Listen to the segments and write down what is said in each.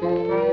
One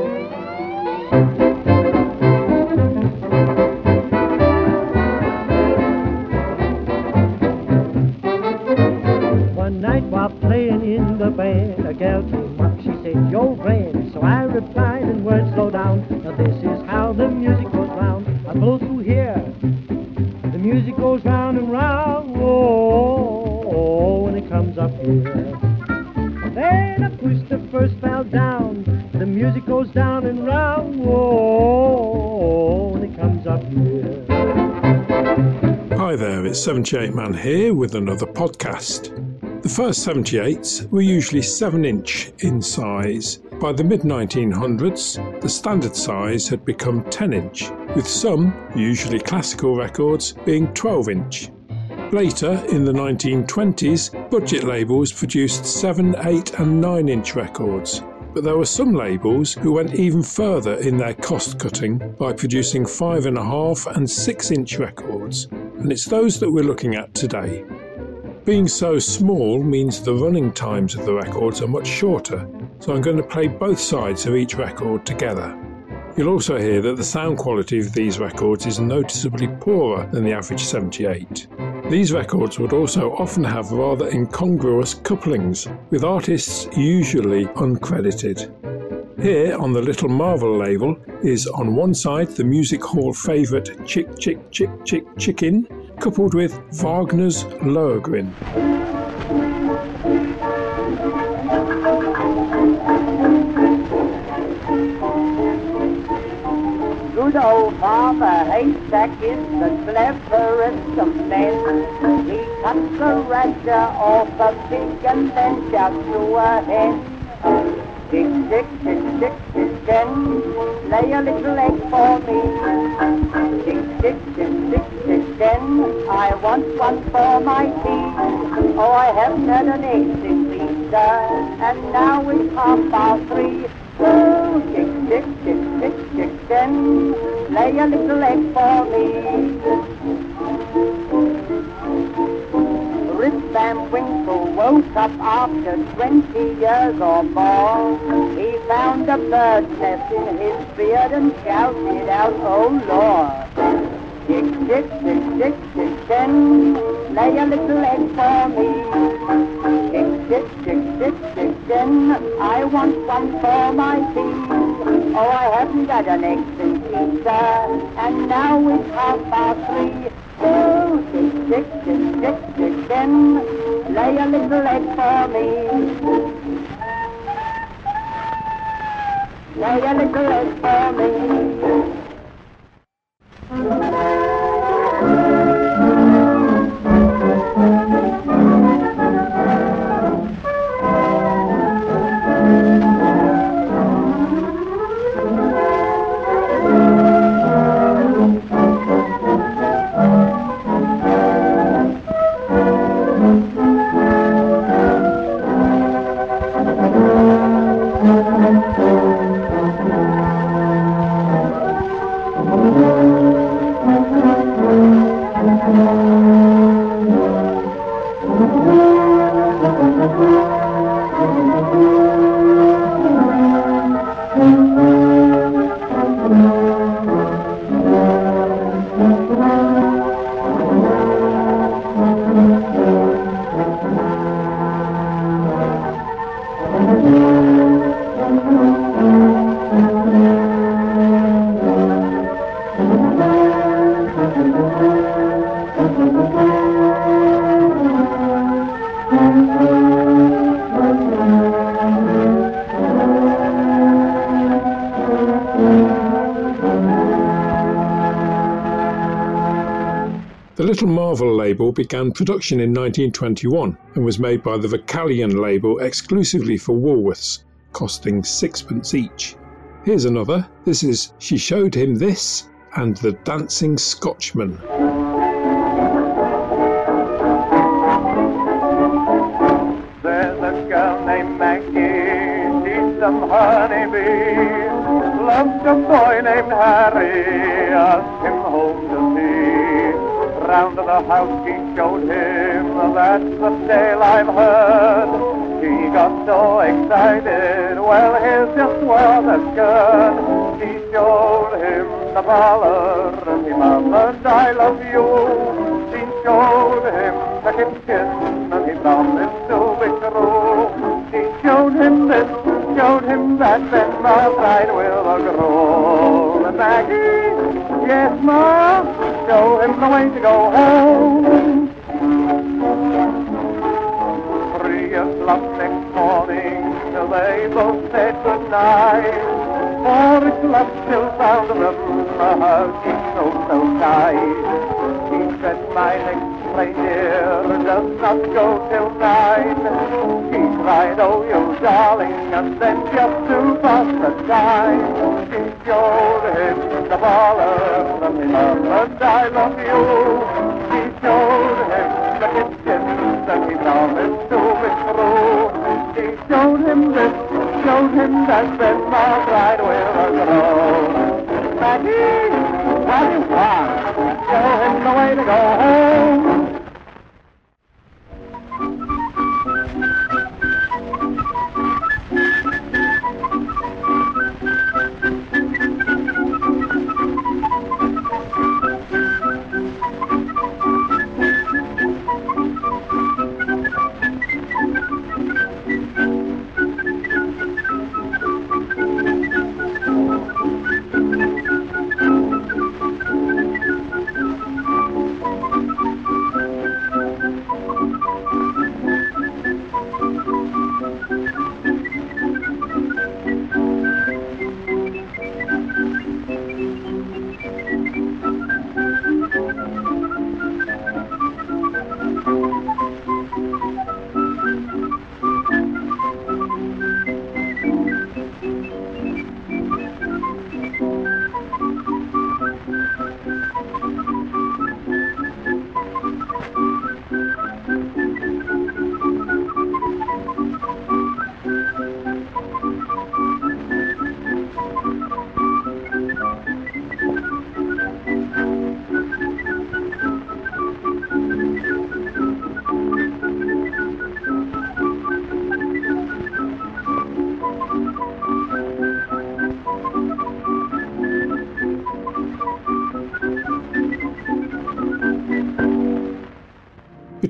78 Man here with another podcast. The first 78s were usually 7 inch in size. By the mid 1900s, the standard size had become 10 inch, with some, usually classical records, being 12 inch. Later, in the 1920s, budget labels produced 7, 8, and 9 inch records. But there were some labels who went even further in their cost cutting by producing 5.5 and 6 inch records, and it's those that we're looking at today. Being so small means the running times of the records are much shorter, so I'm going to play both sides of each record together. You'll also hear that the sound quality of these records is noticeably poorer than the average 78. These records would also often have rather incongruous couplings, with artists usually uncredited. Here on the Little Marvel label is on one side the music hall favourite Chick Chick Chick Chick Chicken, coupled with Wagner's Lohengrin. Good old Father Haystack is the cleverest of men. He cuts the rasher off a pig and then shouts to a hen. Tick, tick, tick, tick, tick, ten. Lay a little egg for me. Tick, tick, tick, tick, tick, ten. I want one for my tea. Oh, I haven't had an egg since Easter, and now it's half past three. Oh, tick, tick, tick, tick, tick, ten. Lay a little egg for me. Van Winkle woke up after twenty years or more. He found a bird's nest in his beard and shouted out, Oh Lord! Tick, tick, tick, tick, tick, ten. Lay a little egg for me. Tick, tick, tick, tick, tick, ten. I want one for my tea. Oh, I haven't got an egg since Easter, and now it's half past three. Oh, tick, tick, tick, tick, tick, ten. Lay a little egg for me. Lay a little egg for me. Marvel label began production in 1921 and was made by the Vocalion label exclusively for Woolworths, costing sixpence each. Here's another. This is She Showed Him This and The Dancing Scotchman. There's a girl named Maggie, she's some honeybee. Loves a boy named Harry, him Round to the house he showed him, that's the tale I've heard. He got so excited, well, here's just what has gone. She showed him the ballad, and he murmured, I love you. She showed him the kitchen, and he promised to be true. She showed him this, showed him that, then my pride will grow. Maggie, yes, ma, show him the way to go home. Three o'clock next morning, till they both said goodnight. Four o'clock still found them, the house is so, so tight. He said, my next reindeer does not go till nine. He cried, oh, you darling, and then just to pass the time, she showed the ballad, and he murmured, I love you. She showed him the kitchen, and he promised to true. She showed him this, showed him that, then my pride will grow. Maggie, what do you want? Show him the way to go home.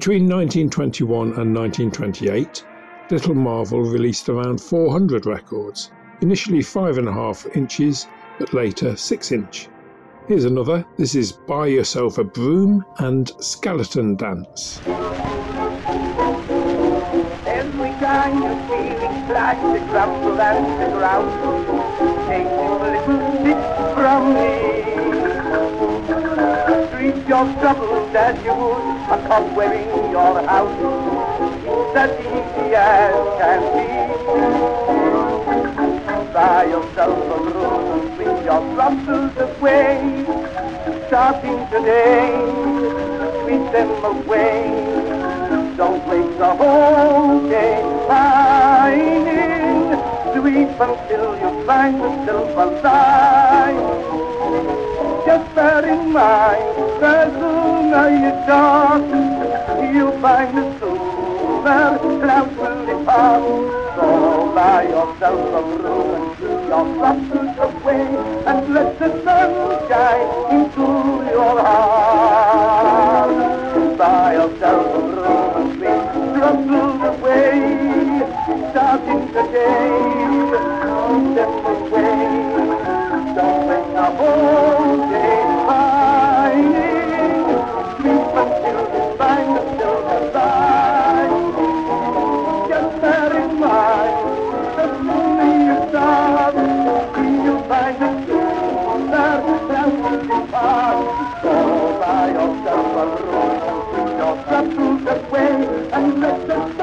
Between 1921 and 1928, Little Marvel released around 400 records, initially 5.5 inches, but later 6 inch. Here's another. This is Buy Yourself a Broom and Skeleton Dance. Your troubles as you would a cobweb in your house. It's as easy as can be. Buy yourself a broom and your troubles away. Starting today, sweep them away. Don't waste the whole day pining. Sweep until you find the yourself alive. Just bear in mind, the sooner you start, you'll find the sooner clouds will depart. So buy yourself and keep your troubles away, and let the sun shine let the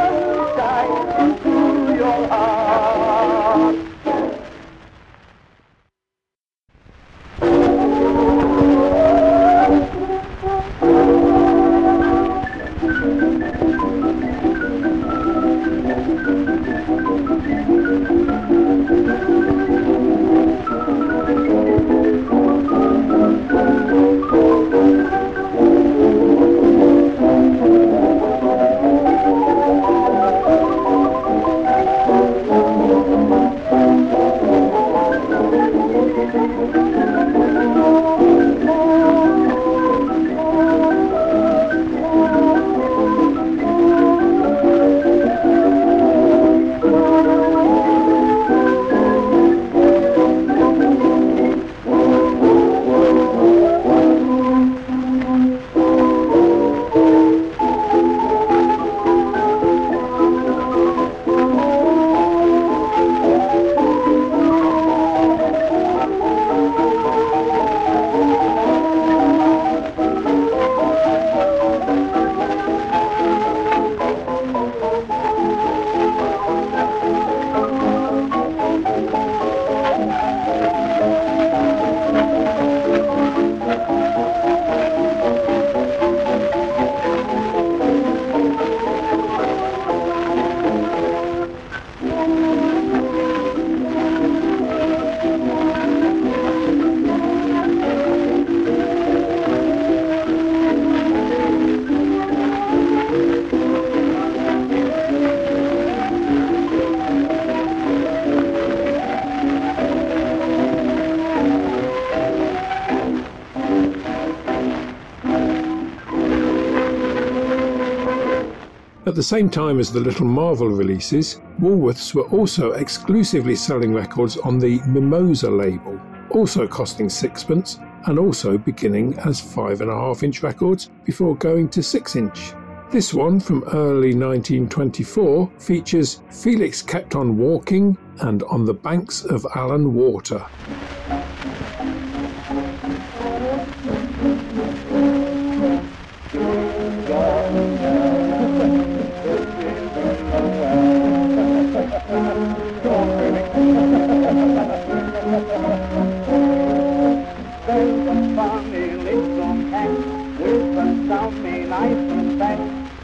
the same time as the Little Marvel releases, Woolworths were also exclusively selling records on the Mimosa label, also costing sixpence and also beginning as 5.5 inch records before going to 6 inch. This one from early 1924 features Felix Kept on Walking and On the Banks of Allan Water.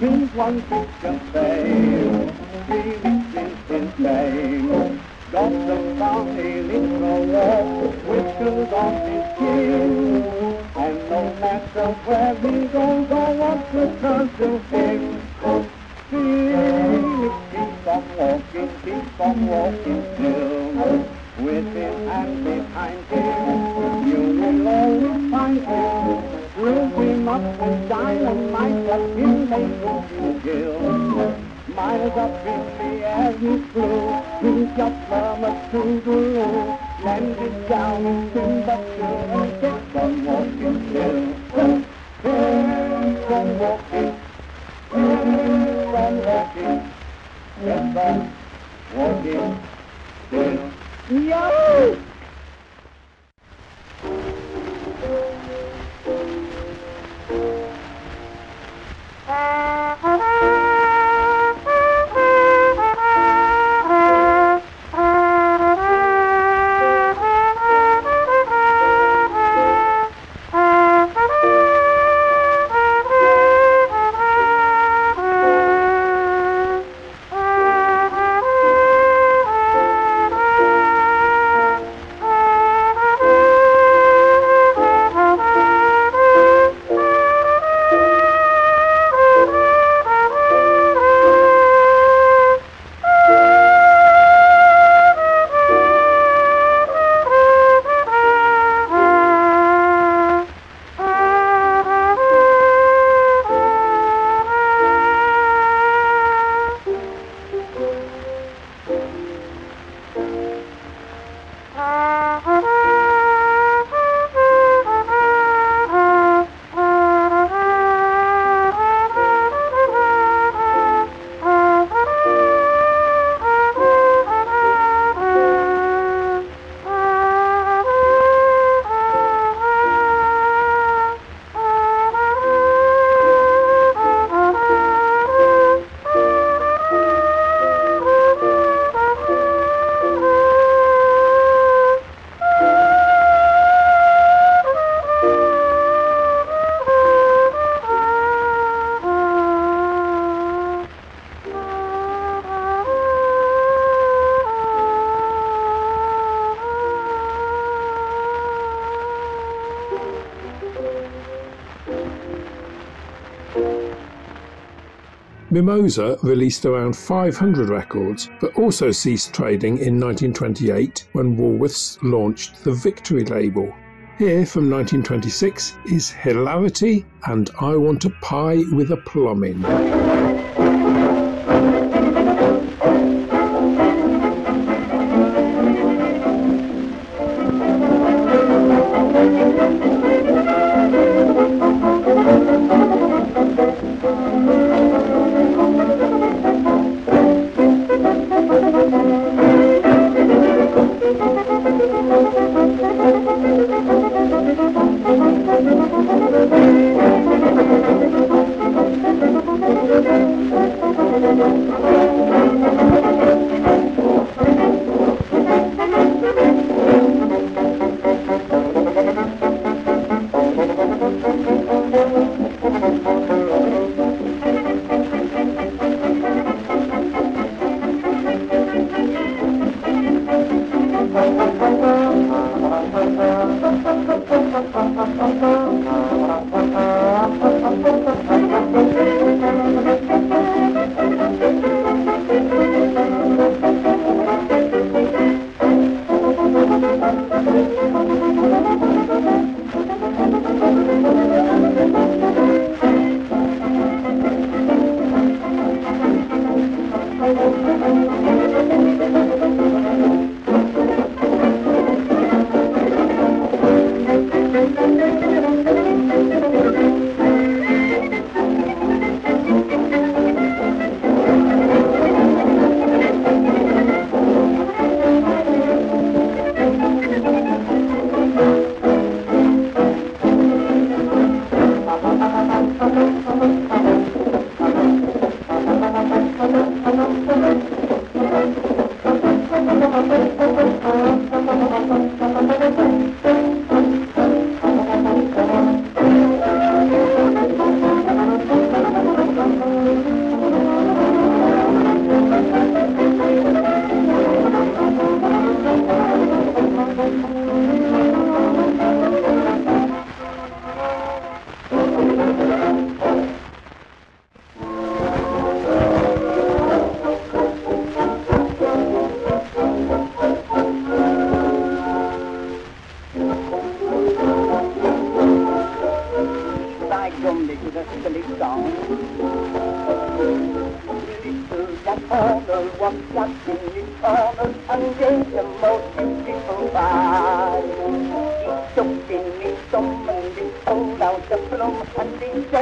One picture fame, Felix is his name. Got the funny little wall, whiskers on his chin. And no matter where he goes or what returns to him, Felix keeps on walking, keeps on walking Miles up in the air he flew, he's just murmured to the. Landed down in Timbuktu and kept walking still. Kept on walking, walking, walking! Mimosa released around 500 records, but also ceased trading in 1928 when Woolworths launched the Victory label. Here from 1926 is Hilarity and I Want a Pie with a Plum in.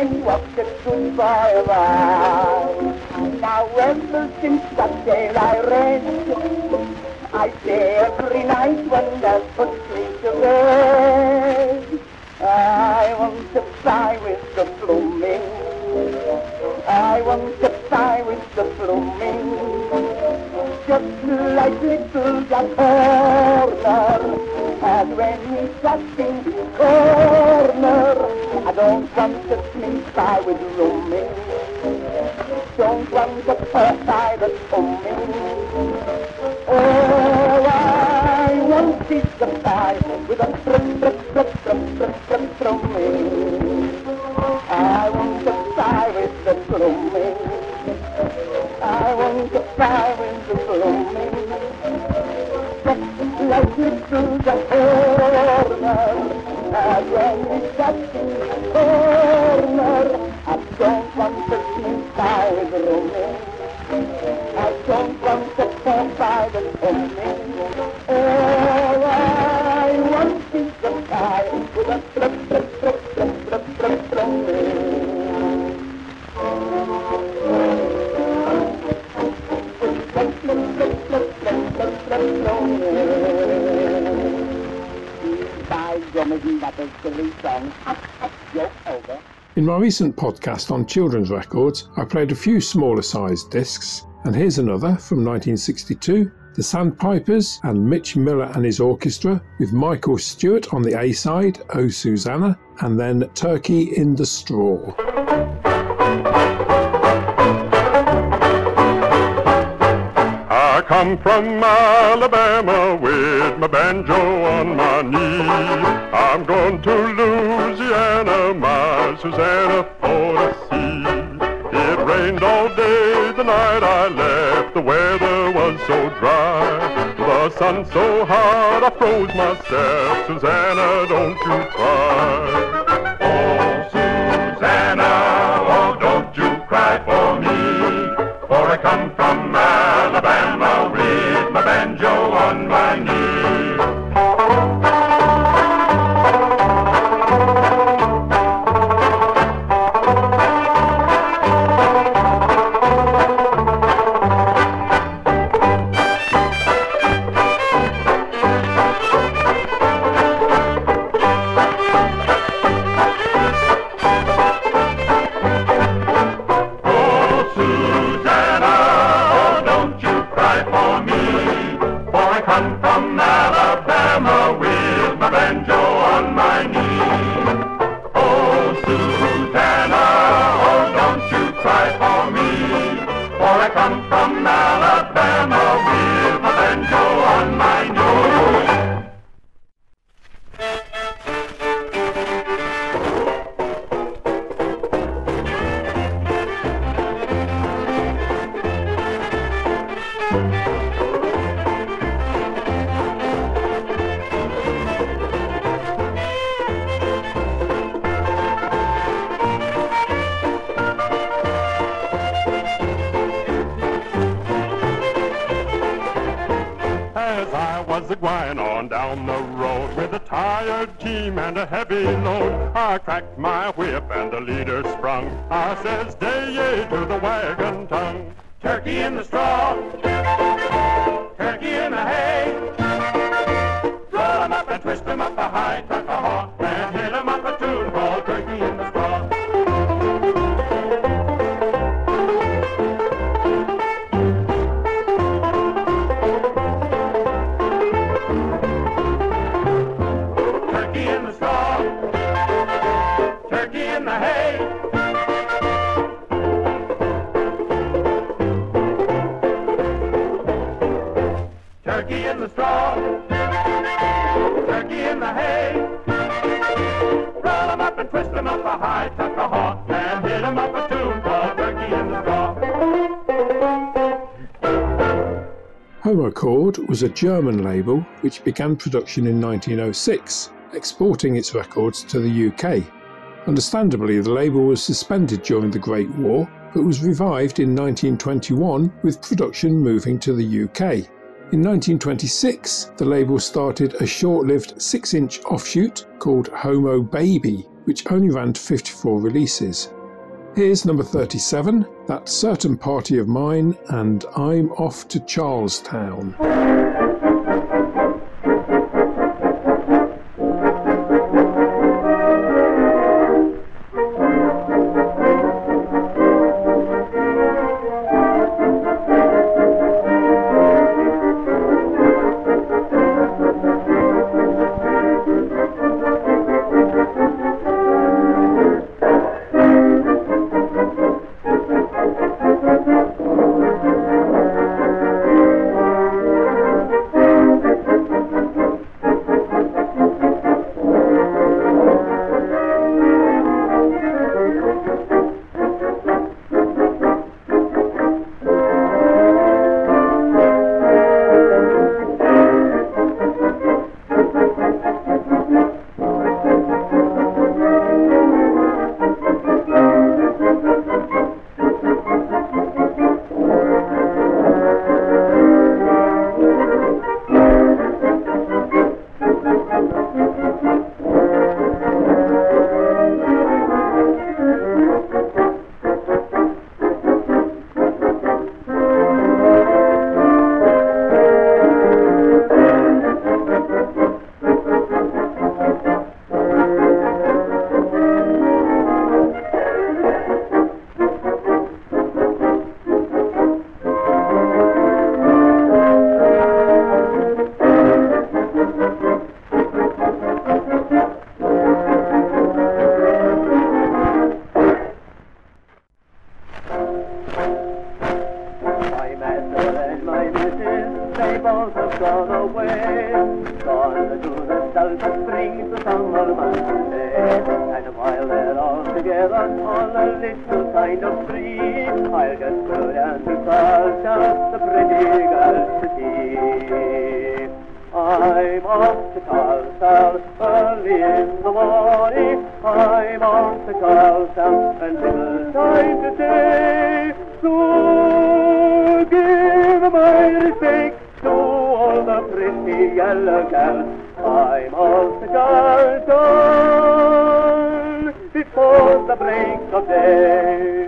Boy of mine. Now ever since that day I read, I say every night when they put me to bed. Sleep by with rooming. Don't want to fly the booming. Oh, I want is the fly with a brum, brum, brum, brum, brum, brum, drumming. I want to fly with the blooming. I want to fly with the blooming. Just like the up in the corner, I don't want recent podcast on children's records, I played a few smaller sized discs, and here's another from 1962 The Sandpipers and Mitch Miller and his orchestra, with Michael Stewart on the A side, Oh Susanna, and then Turkey in the Straw. Come from Alabama with my banjo on my knee. I'm going to Louisiana, my Susanna, for to see. It rained all day the night I left. The weather was so dry. The sun so hot I froze myself. Susanna, don't you cry. With my banjo on my knee. Was a German label which began production in 1906, exporting its records to the UK. Understandably, the label was suspended during the Great War, but was revived in 1921 with production moving to the UK. In 1926, the label started a short lived 6 inch offshoot called Homo Baby, which only ran to 54 releases. Here's number 37, That Certain Party of Mine, and I'm Off to Charlestown. Little time to day. So give my respect to all the pretty yellow girls. I'm off to Charlestown before the break of day.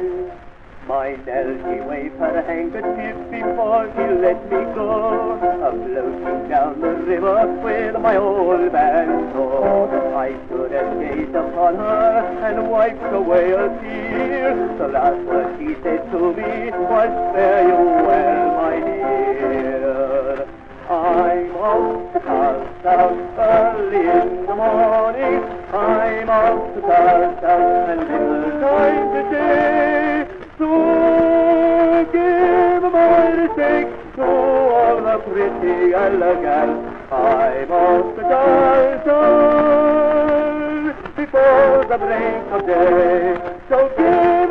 Nellie waved her handkerchief before she let me go. A floating down the river with my old man so I stood and gazed upon her and wiped away a tear. The last word she said to me was, fare you well, my dear. I'm off to Charlestown early in the morning. I'm off to Charlestown and little time today. So give all the pretty elegant. Charlestown before the break of day. So give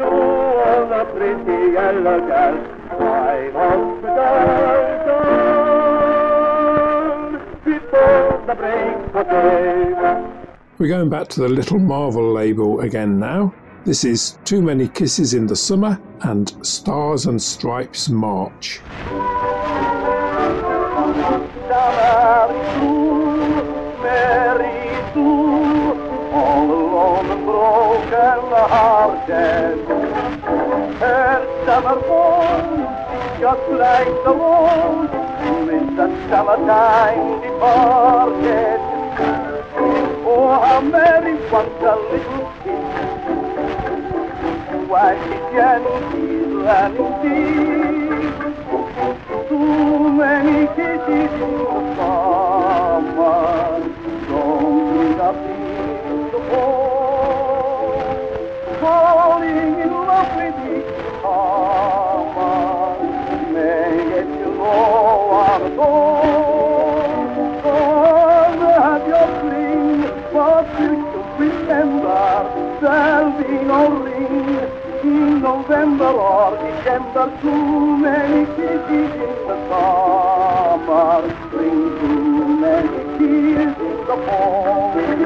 all the pretty elegant. Charlestown before the break of day. We're going back to the Little Marvel label again now. This is Too Many Kisses in the Summer and Stars and Stripes March. Just like the rose, in the summertime departed. Oh, how Mary wants a little Too many kisses in the summer, don't beat the ball. Falling in love with each summer, may it you know I'm gone. Gone have your fling for future remember. November or December, too many kisses in the summer, bring too many tears in the fall.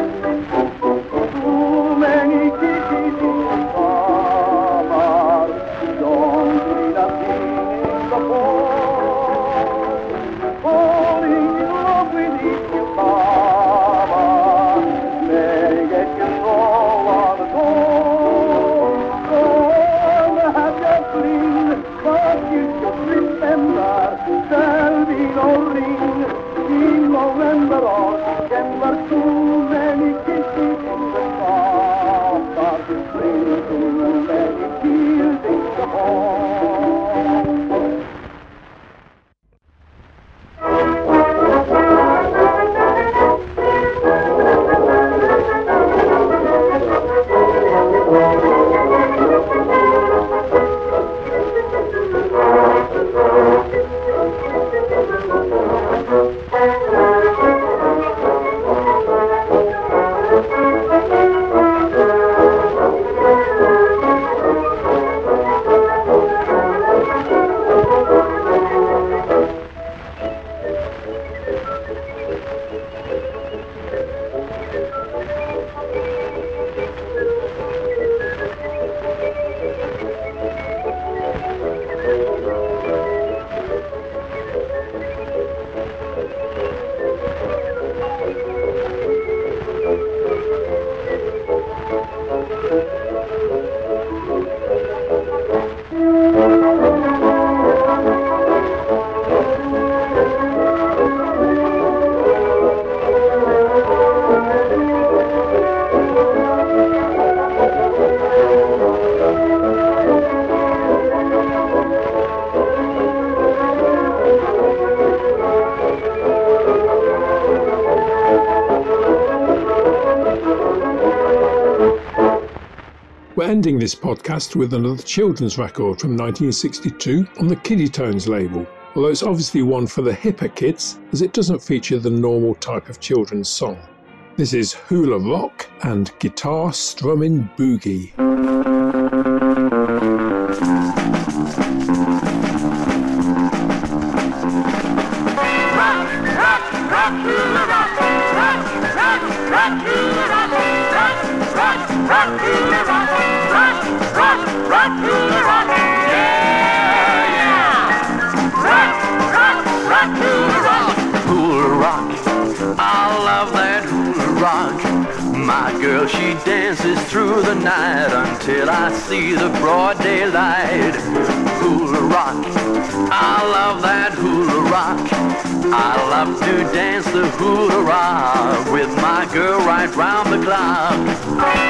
We're ending this podcast with another children's record from 1962 on the Kiddie Tones label, although it's obviously one for the hipper kids as it doesn't feature the normal type of children's song. This is Hula Rock and Guitar Strumming Boogie. Girl, she dances through the night until I see the broad daylight. Hula rock, I love that hula rock. I love to dance the hula rock with my girl right round the clock.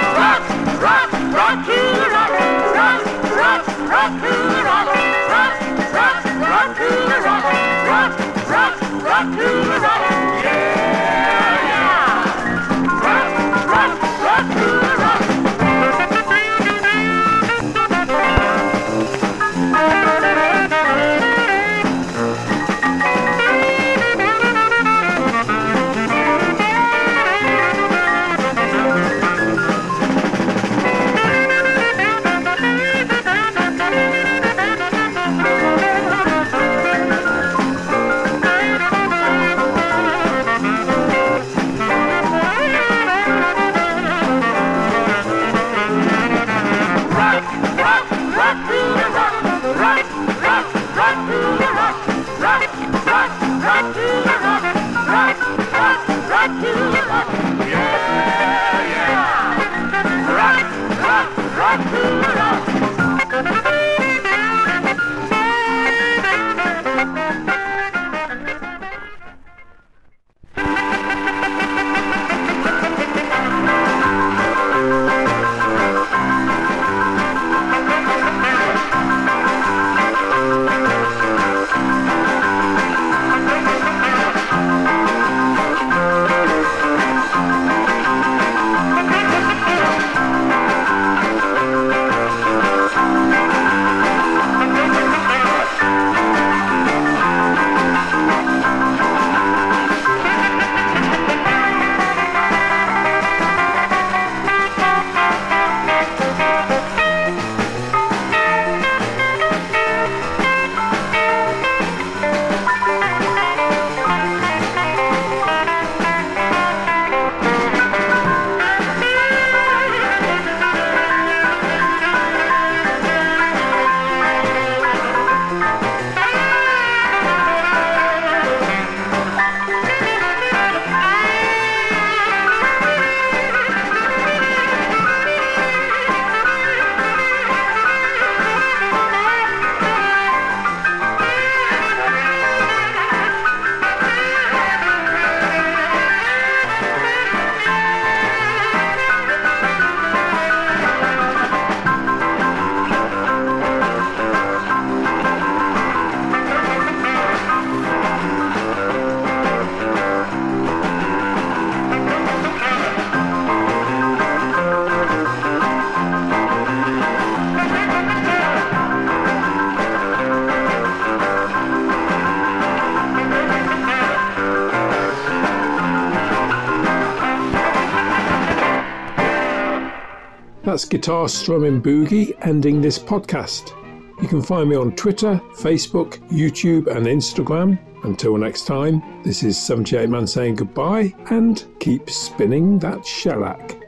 That's Guitar Strumming Boogie ending this podcast. You can find me on Twitter, Facebook, YouTube, and Instagram. Until next time, this is 78 Man saying goodbye and keep spinning that shellac.